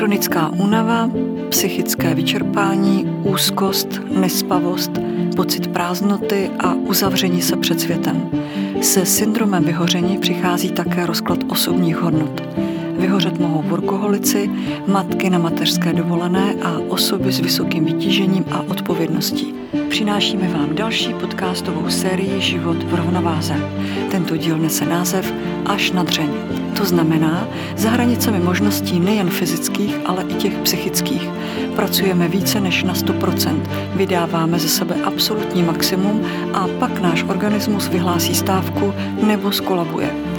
Chronická únava, psychické vyčerpání, úzkost, nespavost, pocit prázdnoty a uzavření se před světem. Se syndromem vyhoření přichází také rozklad osobních hodnot. Vyhořet mohou workoholici, matky na mateřské dovolené a osoby s vysokým vytížením a odpovědností. Přinášíme vám další podcastovou sérii Život v rovnováze. Tento díl nese název Až na dřeň. To znamená za hranicemi možností nejen fyzických, ale i těch psychických. Pracujeme více než na 100%, vydáváme ze sebe absolutní maximum a pak náš organismus vyhlásí stávku nebo skolabuje.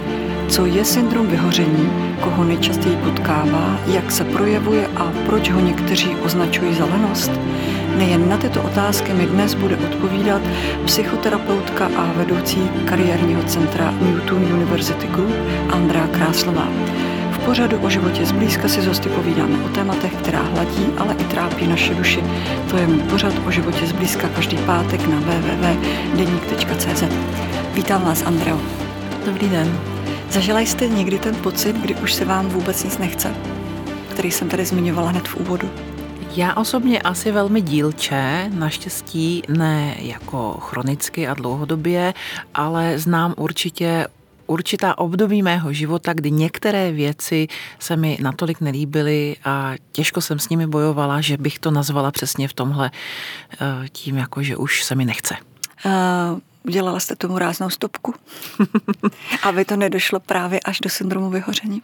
Co je syndrom vyhoření, koho nejčastěji potkává, jak se projevuje a proč ho někteří označují za lenost? Nejen na tyto otázky mi dnes bude odpovídat psychoterapeutka a vedoucí kariérního centra Newton University Group Andrea Kráslová. V pořadu o životě zblízka si zosty povídáme o tématech, která hladí, ale i trápí naše duši. To je můj pořad o životě zblízka každý pátek na www.deník.cz. Vítám vás, Andreo. Dobrý den. Zažila jste někdy ten pocit, kdy už se vám vůbec nic nechce, který jsem tady zmiňovala hned v úvodu? Já osobně asi velmi dílče, naštěstí ne jako chronicky a dlouhodobě, ale znám určitě určitá období mého života, kdy některé věci se mi natolik nelíbily a těžko jsem s nimi bojovala, že bych to nazvala přesně v tomhle eh, tím, jako že už se mi nechce. Uh, udělala jste tomu ráznou stopku? Aby to nedošlo právě až do syndromu vyhoření?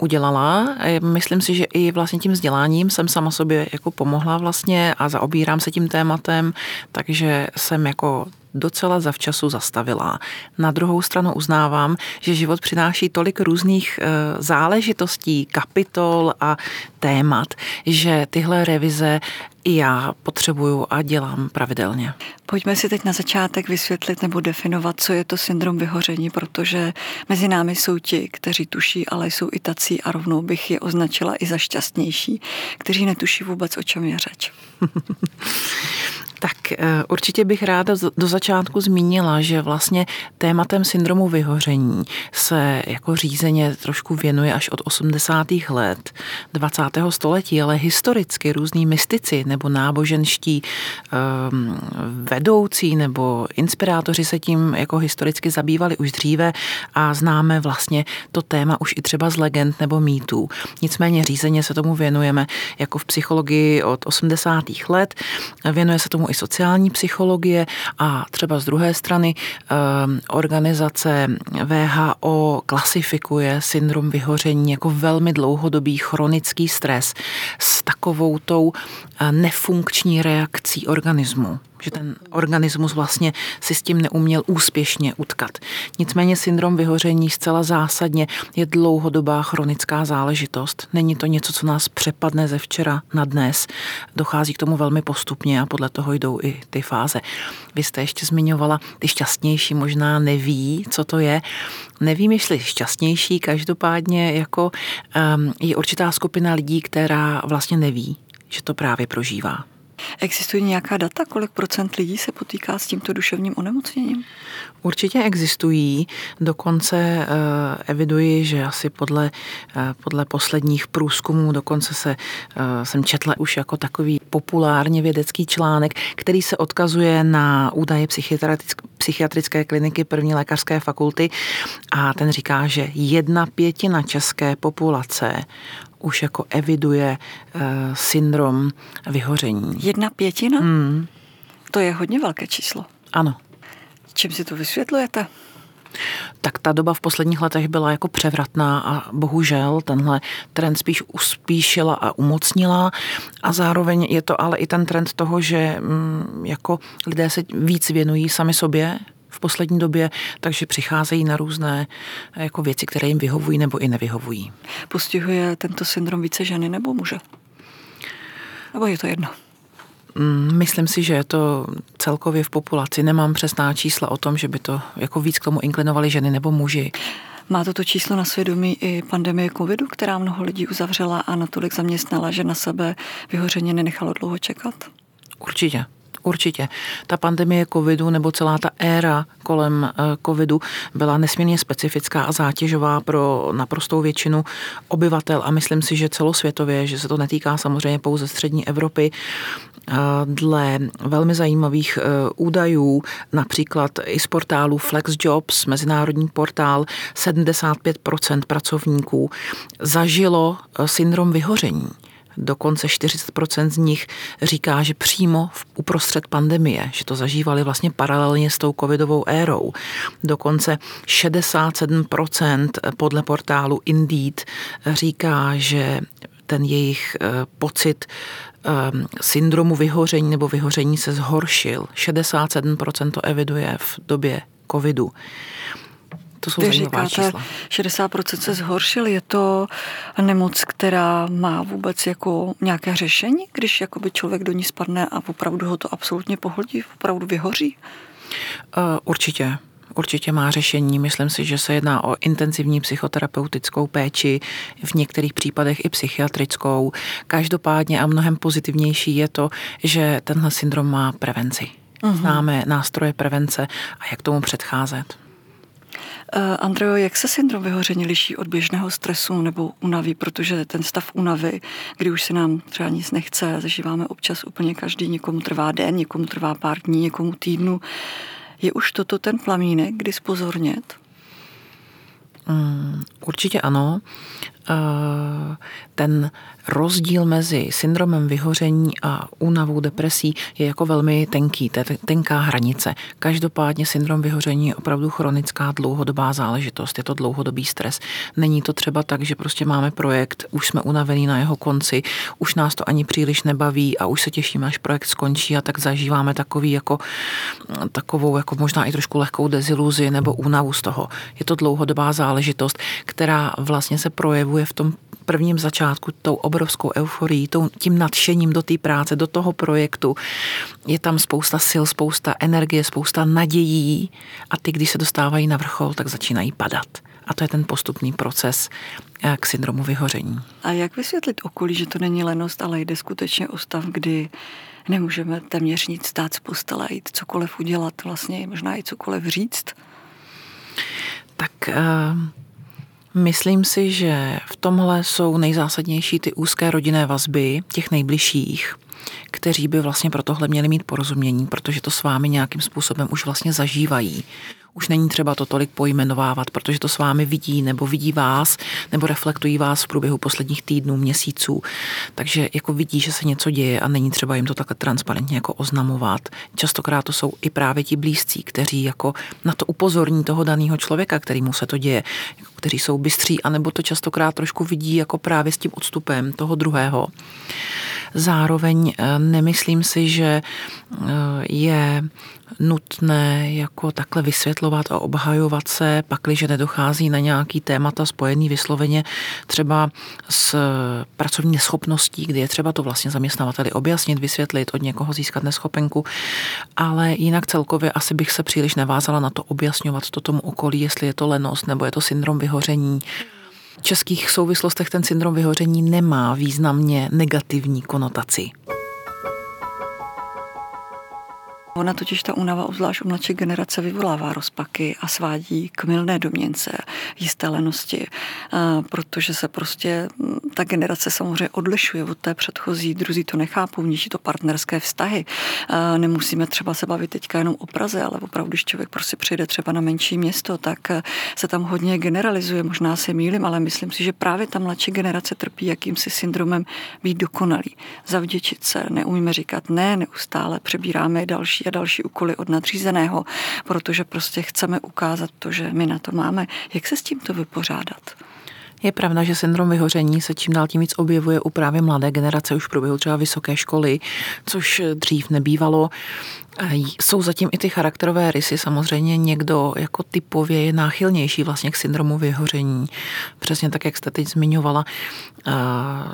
udělala. Myslím si, že i vlastně tím vzděláním jsem sama sobě jako pomohla vlastně a zaobírám se tím tématem, takže jsem jako docela zavčasu zastavila. Na druhou stranu uznávám, že život přináší tolik různých eh, záležitostí, kapitol a témat, že tyhle revize i já potřebuju a dělám pravidelně. Pojďme si teď na začátek vysvětlit nebo definovat, co je to syndrom vyhoření, protože mezi námi jsou ti, kteří tuší, ale jsou i tací a rovnou bych je označila i za šťastnější, kteří netuší vůbec, o čem je řeč. Tak eh, určitě bych ráda do začátku zmínila, že vlastně tématem syndromu vyhoření se jako řízeně trošku věnuje až od 80. let 20. století, ale historicky různí mystici nebo náboženští um, vedoucí nebo inspirátoři se tím jako historicky zabývali už dříve a známe vlastně to téma už i třeba z legend nebo mýtů. Nicméně řízeně se tomu věnujeme jako v psychologii od 80. let. Věnuje se tomu i sociální psychologie a třeba z druhé strany ehm, organizace VHO klasifikuje syndrom vyhoření jako velmi dlouhodobý chronický stres s takovou tou eh, nefunkční reakcí organismu že ten organismus vlastně si s tím neuměl úspěšně utkat. Nicméně syndrom vyhoření zcela zásadně je dlouhodobá chronická záležitost. Není to něco, co nás přepadne ze včera na dnes. Dochází k tomu velmi postupně a podle toho jdou i ty fáze. Vy jste ještě zmiňovala, ty šťastnější možná neví, co to je. Nevím, jestli šťastnější, každopádně jako um, je určitá skupina lidí, která vlastně neví, že to právě prožívá. Existují nějaká data, kolik procent lidí se potýká s tímto duševním onemocněním? Určitě existují, dokonce eh, eviduji, že asi podle, eh, podle posledních průzkumů, dokonce se eh, jsem četla už jako takový populárně vědecký článek, který se odkazuje na údaje psychiatrické kliniky první lékařské fakulty a ten říká, že jedna pětina české populace už jako eviduje uh, syndrom vyhoření. Jedna pětina? Hmm. To je hodně velké číslo. Ano. Čím si to vysvětlujete? Tak ta doba v posledních letech byla jako převratná a bohužel tenhle trend spíš uspíšila a umocnila a zároveň je to ale i ten trend toho, že mm, jako lidé se víc věnují sami sobě, v poslední době, takže přicházejí na různé jako věci, které jim vyhovují nebo i nevyhovují. Postihuje tento syndrom více ženy nebo muže? Nebo je to jedno? Mm, myslím si, že je to celkově v populaci. Nemám přesná čísla o tom, že by to jako víc k tomu inklinovali ženy nebo muži. Má toto číslo na svědomí i pandemie covidu, která mnoho lidí uzavřela a natolik zaměstnala, že na sebe vyhořeně nenechalo dlouho čekat? Určitě. Určitě. Ta pandemie covidu nebo celá ta éra kolem eh, covidu byla nesmírně specifická a zátěžová pro naprostou většinu obyvatel a myslím si, že celosvětově, že se to netýká samozřejmě pouze střední Evropy. Eh, dle velmi zajímavých eh, údajů, například i z portálu FlexJobs, mezinárodní portál, 75% pracovníků zažilo syndrom vyhoření. Dokonce 40% z nich říká, že přímo v uprostřed pandemie, že to zažívali vlastně paralelně s tou covidovou érou. Dokonce 67% podle portálu Indeed říká, že ten jejich eh, pocit eh, syndromu vyhoření nebo vyhoření se zhoršil. 67% to eviduje v době covidu. To jsou Vy říkáte, čísla. 60% se zhoršil. Je to nemoc, která má vůbec jako nějaké řešení, když jakoby člověk do ní spadne a opravdu ho to absolutně pohodí, opravdu vyhoří? Uh, určitě. Určitě má řešení. Myslím si, že se jedná o intenzivní psychoterapeutickou péči, v některých případech i psychiatrickou. Každopádně a mnohem pozitivnější je to, že tenhle syndrom má prevenci. Uh-huh. Známe nástroje prevence a jak tomu předcházet. Uh, Andreo, jak se syndrom vyhoření liší od běžného stresu nebo únavy, protože ten stav únavy, kdy už se nám třeba nic nechce, zažíváme občas úplně každý, někomu trvá den, někomu trvá pár dní, někomu týdnu. Je už toto ten plamínek, kdy spozornět? Mm, určitě ano. Uh, ten rozdíl mezi syndromem vyhoření a únavou depresí je jako velmi tenký, to je tenká hranice. Každopádně syndrom vyhoření je opravdu chronická dlouhodobá záležitost, je to dlouhodobý stres. Není to třeba tak, že prostě máme projekt, už jsme unavení na jeho konci, už nás to ani příliš nebaví a už se těšíme, až projekt skončí a tak zažíváme takový jako, takovou jako možná i trošku lehkou deziluzi nebo únavu z toho. Je to dlouhodobá záležitost, která vlastně se projevuje v tom prvním začátku tou obrovskou euforií, tím nadšením do té práce, do toho projektu. Je tam spousta sil, spousta energie, spousta nadějí a ty, když se dostávají na vrchol, tak začínají padat. A to je ten postupný proces eh, k syndromu vyhoření. A jak vysvětlit okolí, že to není lenost, ale jde skutečně o stav, kdy nemůžeme téměř nic stát z postele, jít cokoliv udělat, vlastně možná i cokoliv říct? Tak uh Myslím si, že v tomhle jsou nejzásadnější ty úzké rodinné vazby těch nejbližších, kteří by vlastně pro tohle měli mít porozumění, protože to s vámi nějakým způsobem už vlastně zažívají už není třeba to tolik pojmenovávat, protože to s vámi vidí nebo vidí vás, nebo reflektují vás v průběhu posledních týdnů, měsíců. Takže jako vidí, že se něco děje a není třeba jim to takhle transparentně jako oznamovat. Častokrát to jsou i právě ti blízcí, kteří jako na to upozorní toho daného člověka, kterýmu se to děje, jako kteří jsou bystří, anebo to častokrát trošku vidí jako právě s tím odstupem toho druhého. Zároveň eh, nemyslím si, že eh, je nutné jako takhle vysvětlovat a obhajovat se, pakliže nedochází na nějaký témata spojený vysloveně třeba s pracovní neschopností, kdy je třeba to vlastně zaměstnavateli objasnit, vysvětlit, od někoho získat neschopenku, ale jinak celkově asi bych se příliš nevázala na to objasňovat to tomu okolí, jestli je to lenost nebo je to syndrom vyhoření. Českých souvislostech ten syndrom vyhoření nemá významně negativní konotaci. Ona totiž ta únava, obzvlášť u mladší generace, vyvolává rozpaky a svádí k milné domněnce, jisté lenosti, protože se prostě ta generace samozřejmě odlišuje od té předchozí, druzí to nechápou, niží to partnerské vztahy. Nemusíme třeba se bavit teďka jenom o Praze, ale opravdu, když člověk prostě přijde třeba na menší město, tak se tam hodně generalizuje, možná se mýlim, ale myslím si, že právě ta mladší generace trpí jakýmsi syndromem být dokonalý, zavděčit se, neumíme říkat ne, neustále přebíráme další a další úkoly od nadřízeného, protože prostě chceme ukázat to, že my na to máme. Jak se s tímto vypořádat? Je pravda, že syndrom vyhoření se čím dál tím víc objevuje u právě mladé generace už v třeba vysoké školy, což dřív nebývalo. Jsou zatím i ty charakterové rysy, samozřejmě někdo jako typově je náchylnější vlastně k syndromu vyhoření. Přesně tak, jak jste teď zmiňovala,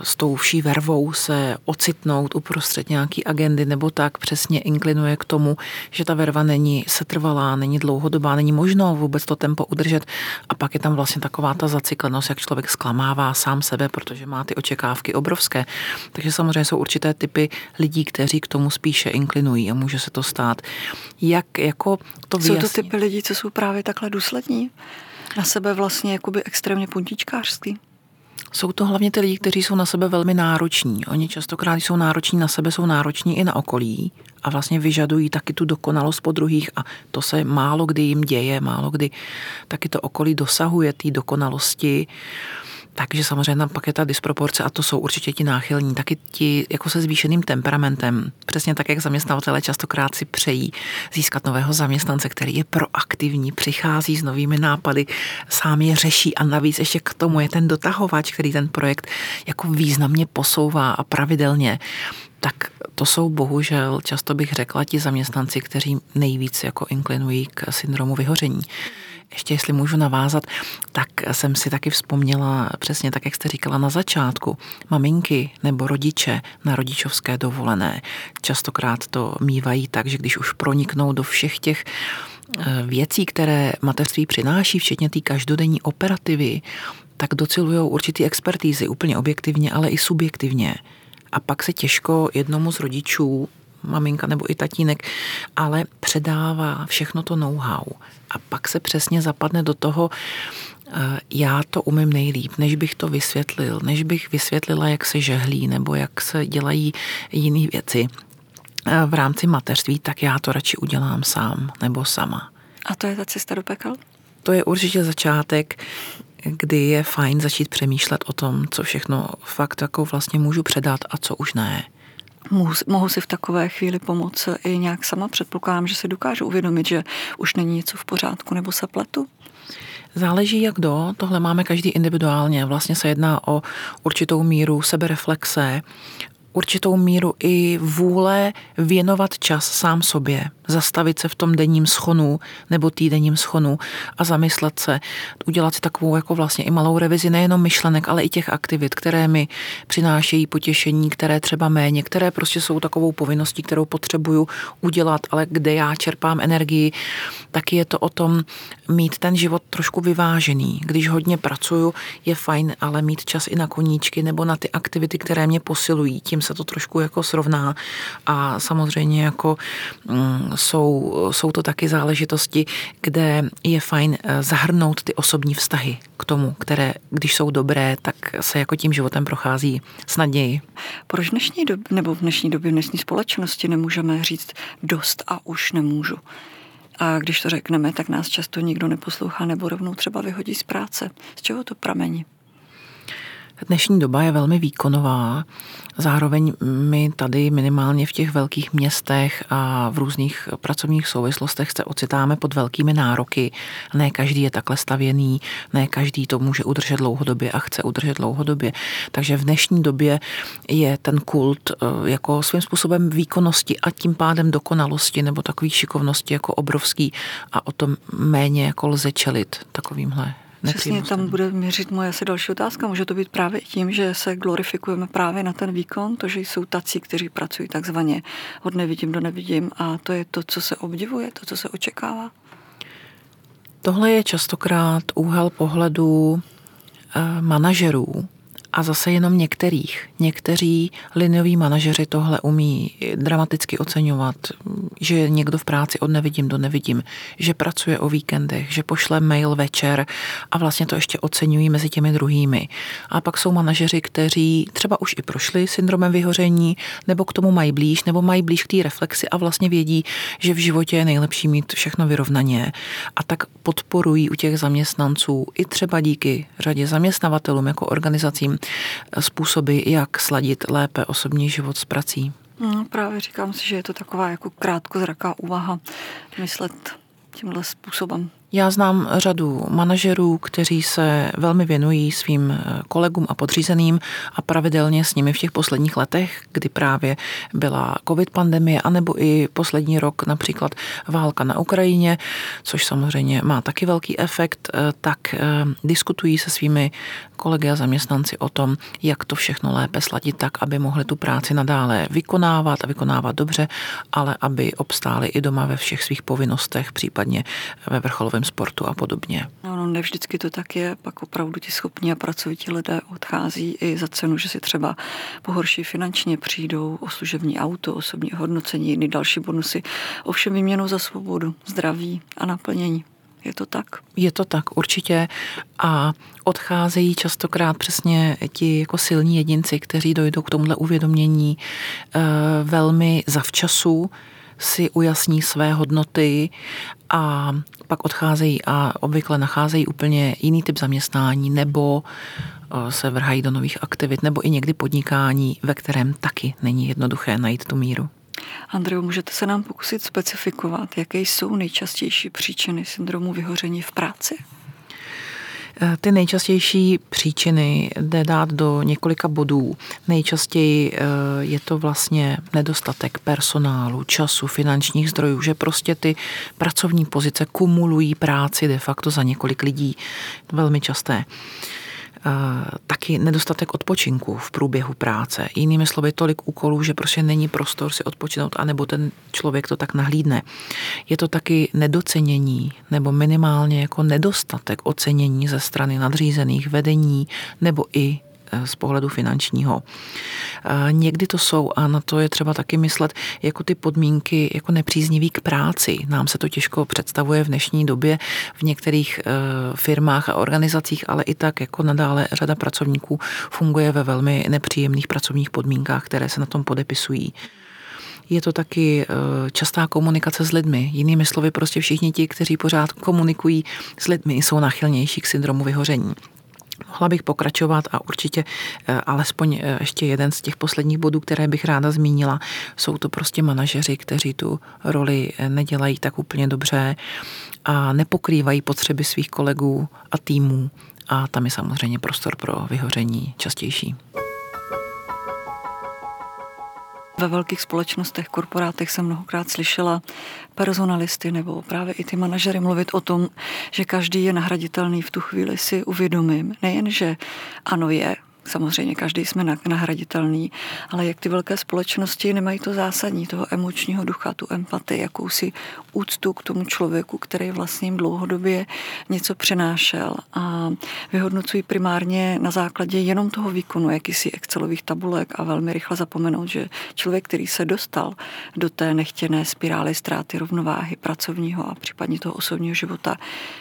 s tou vší vervou se ocitnout uprostřed nějaký agendy nebo tak přesně inklinuje k tomu, že ta verva není setrvalá, není dlouhodobá, není možno vůbec to tempo udržet a pak je tam vlastně taková ta zacyklenost, jak člověk zklamává sám sebe, protože má ty očekávky obrovské. Takže samozřejmě jsou určité typy lidí, kteří k tomu spíše inklinují a může se to stát. Jak jako to vyjasní? Jsou to typy lidí, co jsou právě takhle důslední? Na sebe vlastně jakoby extrémně puntíčkářský? Jsou to hlavně ty lidi, kteří jsou na sebe velmi nároční. Oni častokrát, jsou nároční na sebe, jsou nároční i na okolí a vlastně vyžadují taky tu dokonalost po druhých a to se málo kdy jim děje, málo kdy taky to okolí dosahuje té dokonalosti. Takže samozřejmě pak je ta disproporce a to jsou určitě ti náchylní, taky ti jako se zvýšeným temperamentem. Přesně tak, jak zaměstnavatele častokrát si přejí získat nového zaměstnance, který je proaktivní, přichází s novými nápady, sám je řeší a navíc ještě k tomu je ten dotahovač, který ten projekt jako významně posouvá a pravidelně tak to jsou bohužel, často bych řekla, ti zaměstnanci, kteří nejvíc jako inklinují k syndromu vyhoření. Ještě jestli můžu navázat, tak jsem si taky vzpomněla přesně tak, jak jste říkala na začátku, maminky nebo rodiče na rodičovské dovolené. Častokrát to mývají tak, že když už proniknou do všech těch eh, věcí, které mateřství přináší, včetně té každodenní operativy, tak docilují určitý expertízy, úplně objektivně, ale i subjektivně. A pak se těžko jednomu z rodičů maminka nebo i tatínek, ale předává všechno to know-how. A pak se přesně zapadne do toho, eh, já to umím nejlíp, než bych to vysvětlil, než bych vysvětlila, jak se žehlí nebo jak se dělají jiné věci eh, v rámci mateřství, tak já to radši udělám sám nebo sama. A to je ta cesta do pekel? To je určitě začátek, kdy je fajn začít přemýšlet o tom, co všechno fakt jako vlastně můžu předat a co už ne. Mohu, si v takové chvíli pomoct i nějak sama? Předpokládám, že si dokážu uvědomit, že už není něco v pořádku nebo se pletu? Záleží jak do, tohle máme každý individuálně. Vlastně se jedná o určitou míru sebereflexe, určitou míru i vůle věnovat čas sám sobě, zastavit se v tom denním schonu nebo týdenním schonu a zamyslet se, udělat si takovou jako vlastně i malou revizi nejenom myšlenek, ale i těch aktivit, které mi přinášejí potěšení, které třeba méně, které prostě jsou takovou povinností, kterou potřebuju udělat, ale kde já čerpám energii, taky je to o tom mít ten život trošku vyvážený. Když hodně pracuju, je fajn, ale mít čas i na koníčky nebo na ty aktivity, které mě posilují. Tím se to trošku jako srovná a samozřejmě jako mm, jsou, jsou to taky záležitosti, kde je fajn eh, zahrnout ty osobní vztahy k tomu, které, když jsou dobré, tak se jako tím životem prochází snadněji. Proč v dnešní době, nebo v dnešní době, v dnešní společnosti nemůžeme říct dost a už nemůžu? A když to řekneme, tak nás často nikdo neposlouchá nebo rovnou třeba vyhodí z práce. Z čeho to pramení? Dnešní doba je velmi výkonová. Zároveň my tady minimálně v těch velkých městech a v různých pracovních souvislostech se ocitáme pod velkými nároky. Ne každý je takhle stavěný, ne každý to může udržet dlouhodobě a chce udržet dlouhodobě. Takže v dnešní době je ten kult eh, jako svým způsobem výkonnosti a tím pádem dokonalosti nebo takový šikovnosti jako obrovský a o tom méně jako lze čelit takovýmhle Přesně tam bude měřit moje asi další otázka. Může to být právě tím, že se glorifikujeme právě na ten výkon, to, že jsou tací, kteří pracují takzvaně od nevidím do nevidím a to je to, co se obdivuje, to, co se očekává? Tohle je častokrát úhel pohledu eh, manažerů, a zase jenom některých. Někteří linioví manažeři tohle umí dramaticky oceňovat, že někdo v práci od nevidím do nevidím, že pracuje o víkendech, že pošle mail večer a vlastně to ještě oceňují mezi těmi druhými. A pak jsou manažeři, kteří třeba už i prošli syndromem vyhoření, nebo k tomu mají blíž, nebo mají blíž k té reflexi a vlastně vědí, že v životě je nejlepší mít všechno vyrovnaně. A tak podporují u těch zaměstnanců i třeba díky řadě zaměstnavatelům jako organizacím způsoby, jak sladit lépe osobní život s prací. No, právě říkám si, že je to taková jako krátkozraká úvaha myslet tímhle způsobem. Já znám řadu manažerů, kteří se velmi věnují svým eh, kolegům a podřízeným a pravidelně s nimi v těch posledních letech, kdy právě byla covid pandemie, anebo i poslední rok například válka na Ukrajině, což samozřejmě má taky velký efekt, eh, tak eh, diskutují se svými kolegy a zaměstnanci o tom, jak to všechno lépe sladit tak, aby mohli tu práci nadále vykonávat a vykonávat dobře, ale aby obstáli i doma ve všech svých povinnostech, případně ve vrcholovém sportu a podobně. No, no, ne vždycky to tak je, pak opravdu ti schopní a pracovití lidé odchází i za cenu, že si třeba pohorší finančně přijdou o služební auto, osobní hodnocení, jiný další bonusy, ovšem výměnou za svobodu, zdraví a naplnění. Je to tak? Je to tak, určitě. A odcházejí častokrát přesně ti jako silní jedinci, kteří dojdou k tomuhle uvědomění eh, velmi zavčasu, si ujasní své hodnoty a pak odcházejí a obvykle nacházejí úplně jiný typ zaměstnání nebo eh, se vrhají do nových aktivit nebo i někdy podnikání, ve kterém taky není jednoduché najít tu míru. Andreu, můžete se nám pokusit specifikovat, jaké jsou nejčastější příčiny syndromu vyhoření v práci? Eh, ty nejčastější příčiny jde dát do několika bodů. Nejčastěji eh, je to vlastně nedostatek personálu, času, finančních zdrojů, že prostě ty pracovní pozice kumulují práci de facto za několik lidí. Velmi časté taky nedostatek odpočinku v průběhu práce. Jinými slovy, tolik úkolů, že prostě není prostor si odpočinout, anebo ten člověk to tak nahlídne. Je to taky nedocenění, nebo minimálně jako nedostatek ocenění ze strany nadřízených vedení, nebo i Eh, z pohledu finančního. Eh, někdy to jsou, a na to je třeba taky myslet, jako ty podmínky jako nepříznivý k práci. Nám se to těžko představuje v dnešní době v některých eh, firmách a organizacích, ale i tak jako nadále řada pracovníků funguje ve velmi nepříjemných pracovních podmínkách, které se na tom podepisují je to taky častá komunikace s lidmi. Jinými slovy, prostě všichni ti, kteří pořád komunikují s lidmi, jsou nachylnější k syndromu vyhoření. Mohla bych pokračovat a určitě eh, alespoň eh, ještě jeden z těch posledních bodů, které bych ráda zmínila, jsou to prostě manažeři, kteří tu roli eh, nedělají tak úplně dobře a nepokrývají potřeby svých kolegů a týmů a tam je samozřejmě prostor pro vyhoření častější. Ve velkých společnostech, korporátech jsem mnohokrát slyšela personalisty nebo právě i ty manažery mluvit o tom, že každý je nahraditelný v tu chvíli si uvědomím. Nejen, že ano je, Samozřejmě každý jsme nahraditelný, ale jak ty velké společnosti nemají to zásadní, toho emočního ducha, tu empatii, jakousi úctu k tomu člověku, který vlastně jim dlouhodobě něco přenášel a vyhodnocují primárně na základě jenom toho výkonu, jakýsi Excelových tabulek a velmi rychle zapomenout, že člověk, který se dostal do té nechtěné spirály ztráty rovnováhy pracovního a případně toho osobního života,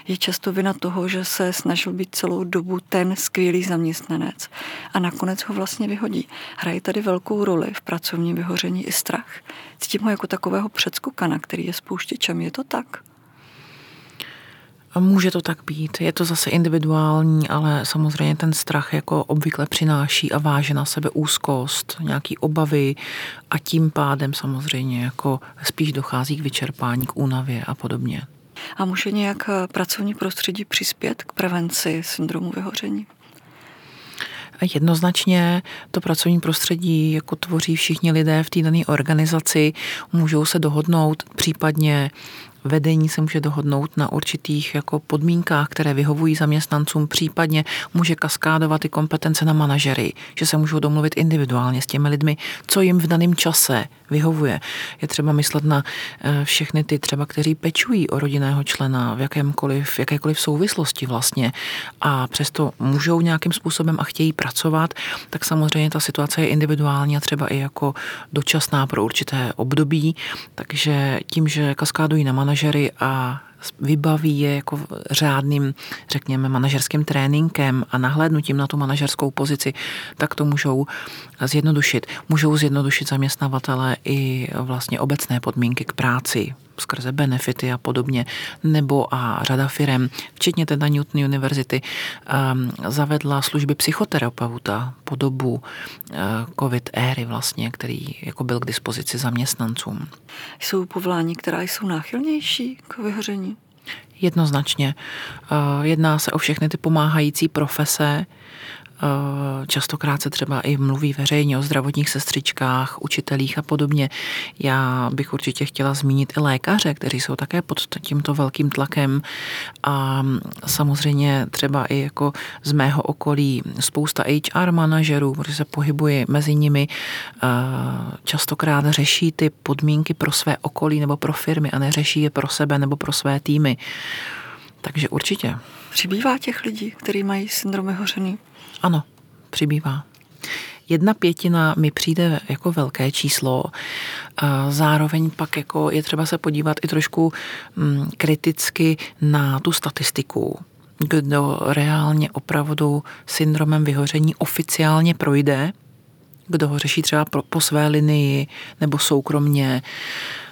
je často vina toho, že se snažil být celou dobu ten skvělý zaměstnanec, a nakonec ho vlastně vyhodí. Hraje tady velkou roli v pracovním vyhoření i strach. Cítím ho jako takového předskokana, který je spouštěčem. Je to tak? Může to tak být. Je to zase individuální, ale samozřejmě ten strach jako obvykle přináší a váže na sebe úzkost, nějaký obavy a tím pádem samozřejmě jako spíš dochází k vyčerpání, k únavě a podobně. A může nějak pracovní prostředí přispět k prevenci syndromu vyhoření? Jednoznačně to pracovní prostředí jako tvoří všichni lidé v té dané organizaci, můžou se dohodnout, případně vedení se může dohodnout na určitých jako podmínkách, které vyhovují zaměstnancům, případně může kaskádovat i kompetence na manažery, že se můžou domluvit individuálně s těmi lidmi, co jim v daném čase vyhovuje. Je třeba myslet na eh, všechny ty třeba, kteří pečují o rodinného člena v jakémkoliv, v jakékoliv souvislosti vlastně a přesto můžou nějakým způsobem a chtějí pracovat, tak samozřejmě ta situace je individuální a třeba i jako dočasná pro určité období, takže tím, že kaskádují na manažery, manažery a vybaví je jako řádným, řekněme, manažerským tréninkem a nahlédnutím na tu manažerskou pozici, tak to můžou zjednodušit. Můžou zjednodušit zaměstnavatele i vlastně obecné podmínky k práci, skrze benefity a podobně, nebo a řada firm, včetně teda Newton University, um, zavedla služby psychoterapeuta po dobu uh, covid éry vlastně, který jako byl k dispozici zaměstnancům. Jsou povolání, která jsou náchylnější k vyhoření? Jednoznačně. Eh, jedná se o všechny ty pomáhající profese, Eh, častokrát se třeba i mluví veřejně o zdravotních sestřičkách, učitelích a podobně. Já bych určitě chtěla zmínit i lékaře, kteří jsou také pod tímto velkým tlakem a samozřejmě třeba i jako z mého okolí spousta HR manažerů, protože se pohybuji mezi nimi, eh, častokrát řeší ty podmínky pro své okolí nebo pro firmy a neřeší je pro sebe nebo pro své týmy. Takže určitě. Přibývá těch lidí, kteří mají syndrom vyhořený? Ano, přibývá. Jedna pětina mi přijde jako velké číslo. Zároveň pak jako je třeba se podívat i trošku mm, kriticky na tu statistiku, kdo reálně opravdu syndromem vyhoření oficiálně projde, kdo ho řeší třeba po své linii nebo soukromně.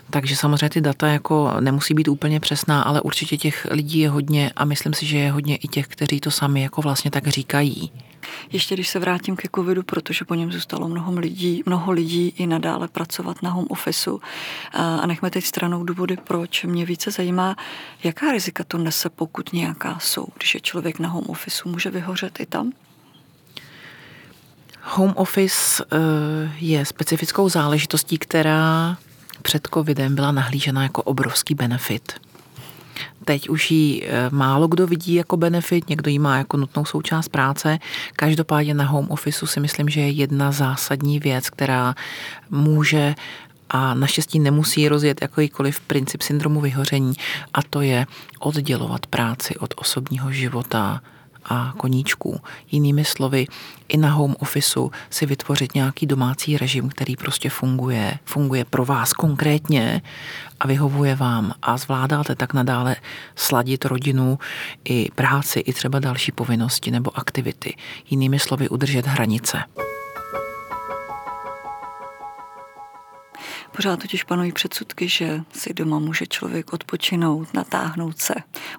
Takže samozřejmě ty data jako nemusí být úplně přesná, ale určitě těch lidí je hodně a myslím si, že je hodně i těch, kteří to sami jako vlastně tak říkají. Ještě když se vrátím ke covidu, protože po něm zůstalo mnoho lidí, mnoho lidí i nadále pracovat na home officeu. A nechme teď stranou důvody, proč. Mě více zajímá, jaká rizika to nese, pokud nějaká jsou. Když je člověk na home officeu, může vyhořet i tam? Home office eh, je specifickou záležitostí, která před covidem byla nahlížena jako obrovský benefit. Teď už ji eh, málo kdo vidí jako benefit, někdo ji má jako nutnou součást práce. Každopádně na home officeu si myslím, že je jedna zásadní věc, která může a naštěstí nemusí rozjet jakýkoliv princip syndromu vyhoření a to je oddělovat práci od osobního života, a koníčků. Jinými slovy, i na home officeu si vytvořit nějaký domácí režim, který prostě funguje, funguje pro vás konkrétně a vyhovuje vám a zvládáte tak nadále sladit rodinu i práci, i třeba další povinnosti nebo aktivity. Jinými slovy, udržet hranice. Pořád totiž panují předsudky, že si doma může člověk odpočinout, natáhnout se,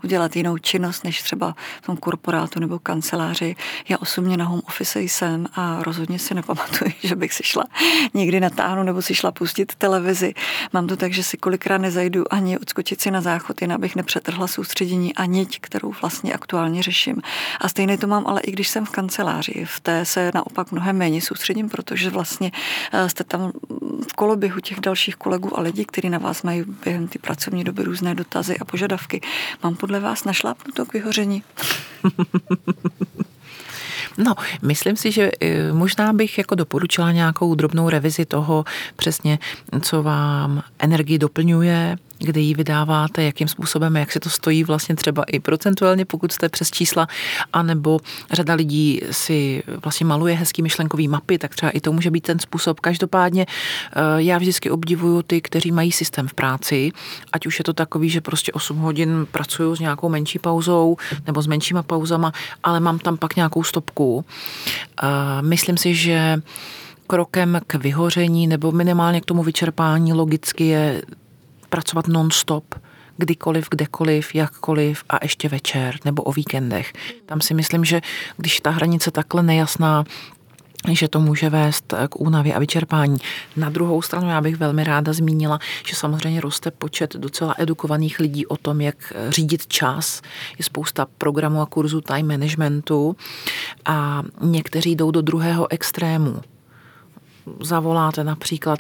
udělat jinou činnost než třeba v tom korporátu nebo kanceláři. Já osobně na home office jsem a rozhodně si nepamatuju, že bych si šla někdy natáhnout nebo si šla pustit televizi. Mám to tak, že si kolikrát nezajdu ani odskočit si na záchod, jen abych nepřetrhla soustředění a niť, kterou vlastně aktuálně řeším. A stejně to mám ale i když jsem v kanceláři. V té se naopak mnohem méně soustředím, protože vlastně eh, jste tam v koloběhu těch dalších kolegů a lidí, kteří na vás mají během ty pracovní doby různé dotazy a požadavky. Mám podle vás našlápnuto k vyhoření? No, myslím si, že eh, možná bych jako doporučila nějakou drobnou revizi toho přesně, co vám energii doplňuje, kde ji vydáváte, jakým způsobem, jak se to stojí vlastně třeba i procentuálně, pokud jste přes čísla, anebo řada lidí si vlastně maluje hezký myšlenkový mapy, tak třeba i to může být ten způsob. Každopádně eh, já vždycky obdivuju ty, kteří mají systém v práci, ať už je to takový, že prostě 8 hodin pracuju s nějakou menší pauzou nebo s menšíma pauzama, ale mám tam pak nějakou stopku. Eh, myslím si, že krokem k vyhoření nebo minimálně k tomu vyčerpání logicky je pracovat non-stop, kdykoliv, kdekoliv, jakkoliv a ještě večer nebo o víkendech. Tam si myslím, že když ta hranice takhle nejasná, že to může vést k únavě a vyčerpání. Na druhou stranu já bych velmi ráda zmínila, že samozřejmě roste počet docela edukovaných lidí o tom, jak řídit čas. Je spousta programů a kurzů time managementu a někteří jdou do druhého extrému zavoláte například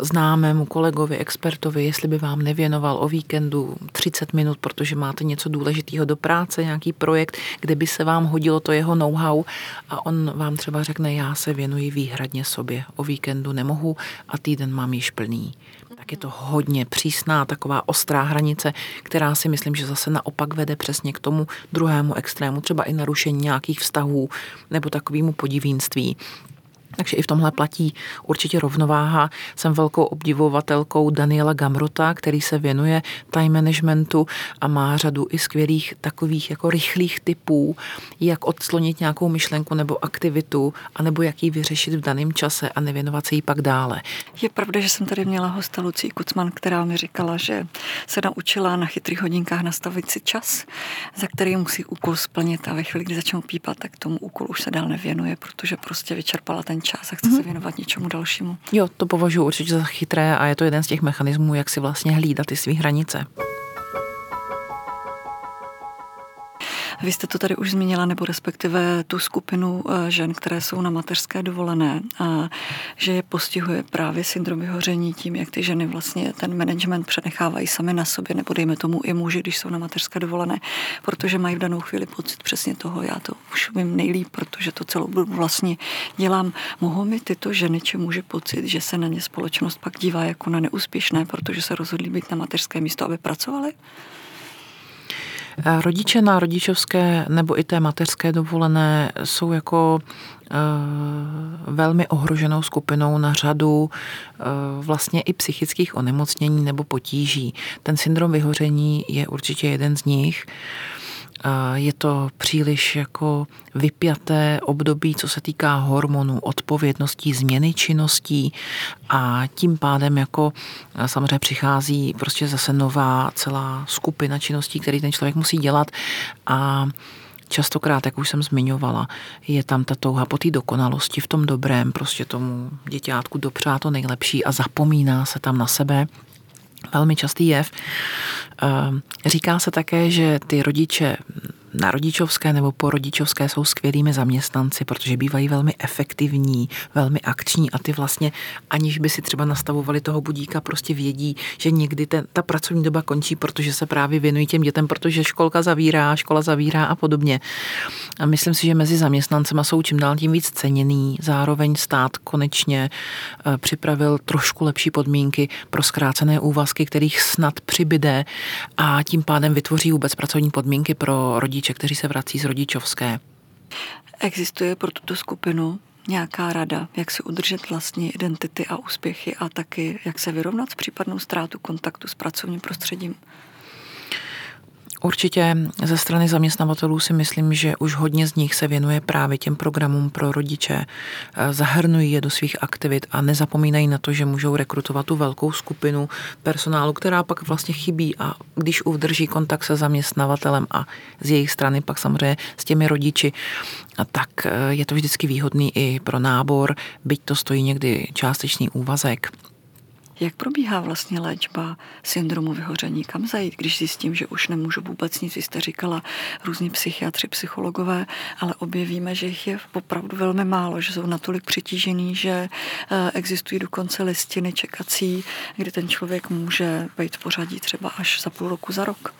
známému kolegovi, expertovi, jestli by vám nevěnoval o víkendu 30 minut, protože máte něco důležitého do práce, nějaký projekt, kde by se vám hodilo to jeho know-how a on vám třeba řekne, já se věnuji výhradně sobě, o víkendu nemohu a týden mám již plný tak je to hodně přísná, taková ostrá hranice, která si myslím, že zase naopak vede přesně k tomu druhému extrému, třeba i narušení nějakých vztahů nebo takovému podivínství. Takže i v tomhle platí určitě rovnováha. Jsem velkou obdivovatelkou Daniela Gamrota, který se věnuje time managementu a má řadu i skvělých takových jako rychlých typů, jak odslonit nějakou myšlenku nebo aktivitu, anebo jak ji vyřešit v daném čase a nevěnovat se jí pak dále. Je pravda, že jsem tady měla hosta Lucí Kucman, která mi říkala, že se naučila na chytrých hodinkách nastavit si čas, za který musí úkol splnit a ve chvíli, kdy začnou pípat, tak tomu úkolu už se dál nevěnuje, protože prostě vyčerpala ten čas a chce mm-hmm. se mhm. věnovat něčemu dalšímu. Jo, to považuji určitě za chytré a je to jeden z těch mechanismů, jak si vlastně hlídat ty své hranice. Vy jste to tady už zmínila, nebo respektive tu skupinu eh, žen, které jsou na mateřské dovolené, a že je postihuje právě syndrom vyhoření tím, jak ty ženy vlastně ten management přenechávají sami na sobě, nebo dejme tomu i muži, když jsou na mateřské dovolené, protože mají v danou chvíli pocit přesně toho, já to už vím nejlíp, protože to celou vlastně dělám. Mohou mi tyto ženy či muži pocit, že se na ně společnost pak dívá jako na neúspěšné, protože se rozhodli být na mateřské místo, aby pracovali? Rodiče na rodičovské nebo i té mateřské dovolené jsou jako eh, velmi ohroženou skupinou na řadu eh, vlastně i psychických onemocnění nebo potíží. Ten syndrom vyhoření je určitě jeden z nich. Je to příliš jako vypjaté období, co se týká hormonů, odpovědností, změny činností. A tím pádem jako samozřejmě přichází prostě zase nová celá skupina činností, který ten člověk musí dělat. A Častokrát, jak už jsem zmiňovala, je tam ta touha po té dokonalosti v tom dobrém, prostě tomu děťátku dopřát to nejlepší a zapomíná se tam na sebe velmi častý jev. Ehm, říká se také, že ty rodiče na rodičovské nebo po rodičovské jsou skvělými zaměstnanci, protože bývají velmi efektivní, velmi akční a ty vlastně, aniž by si třeba nastavovali toho budíka, prostě vědí, že někdy ten, ta pracovní doba končí, protože se právě věnují těm dětem, protože školka zavírá, škola zavírá a podobně. A myslím si, že mezi zaměstnancema jsou čím dál tím víc ceněný. Zároveň stát konečně eh, připravil trošku lepší podmínky pro zkrácené úvazky, kterých snad přibyde a tím pádem vytvoří vůbec pracovní podmínky pro rodiče rodiče, kteří se vrací z rodičovské. Existuje pro tuto skupinu nějaká rada, jak si udržet vlastní identity a úspěchy a taky jak se vyrovnat s případnou ztrátu kontaktu s pracovním prostředím? Určitě ze strany zaměstnavatelů si myslím, že už hodně z nich se věnuje právě těm programům pro rodiče, eh, zahrnují je do svých aktivit a nezapomínají na to, že můžou rekrutovat tu velkou skupinu personálu, která pak vlastně chybí a když udrží kontakt se zaměstnavatelem a z jejich strany pak samozřejmě s těmi rodiči, tak eh, je to vždycky výhodný i pro nábor, byť to stojí někdy částečný úvazek. Jak probíhá vlastně léčba syndromu vyhoření? Kam zajít, když zjistím, že už nemůžu vůbec nic? Vy jste říkala různí psychiatři, psychologové, ale objevíme, že jich je opravdu velmi málo, že jsou natolik přitížený, že eh, existují dokonce listiny čekací, kdy ten člověk může být v pořadí třeba až za půl roku, za rok.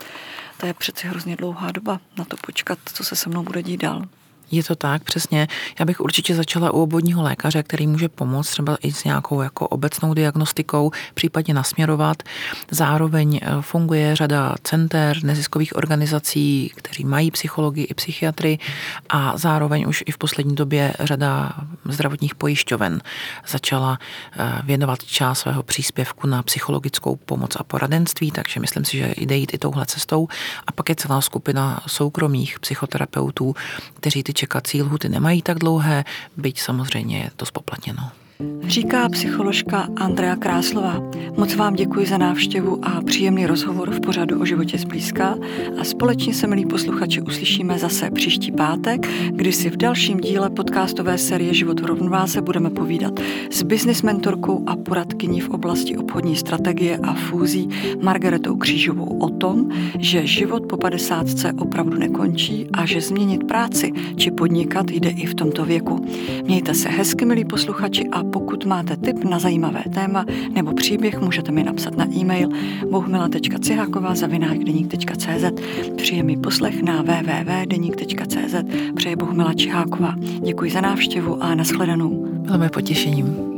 To je přeci hrozně dlouhá doba na to počkat, co se se mnou bude dít dál. Je to tak, přesně. Já bych určitě začala u obvodního lékaře, který může pomoct třeba i s nějakou jako obecnou diagnostikou, případně nasměrovat. Zároveň eh, funguje řada center, neziskových organizací, kteří mají psychologii i psychiatry a zároveň už i v poslední době řada zdravotních pojišťoven začala eh, věnovat část svého příspěvku na psychologickou pomoc a poradenství, takže myslím si, že jde jít i touhle cestou. A pak je celá skupina soukromých psychoterapeutů, kteří ty čekací lhuty nemají tak dlouhé, byť samozřejmě je to spoplatněno. Říká psycholožka Andrea Kráslová. Moc vám děkuji za návštěvu a příjemný rozhovor v pořadu o životě zblízka a společně se, milí posluchači, uslyšíme zase příští pátek, kdy si v dalším díle podcastové série Život v rovnováze budeme povídat s business mentorkou a poradkyní v oblasti obchodní strategie a fúzí Margaretou Křížovou o tom, že život po 50 opravdu nekončí a že změnit práci či podnikat jde i v tomto věku. Mějte se hezky, milí posluchači, a pokud máte tip na zajímavé téma nebo příběh, můžete mi napsat na e-mail bohumila.ciháková zavináčdeník.cz Příjemný poslech na www.deník.cz Přeje Bohumila Čiháková. Děkuji za návštěvu a nashledanou. Bylo mi potěšením.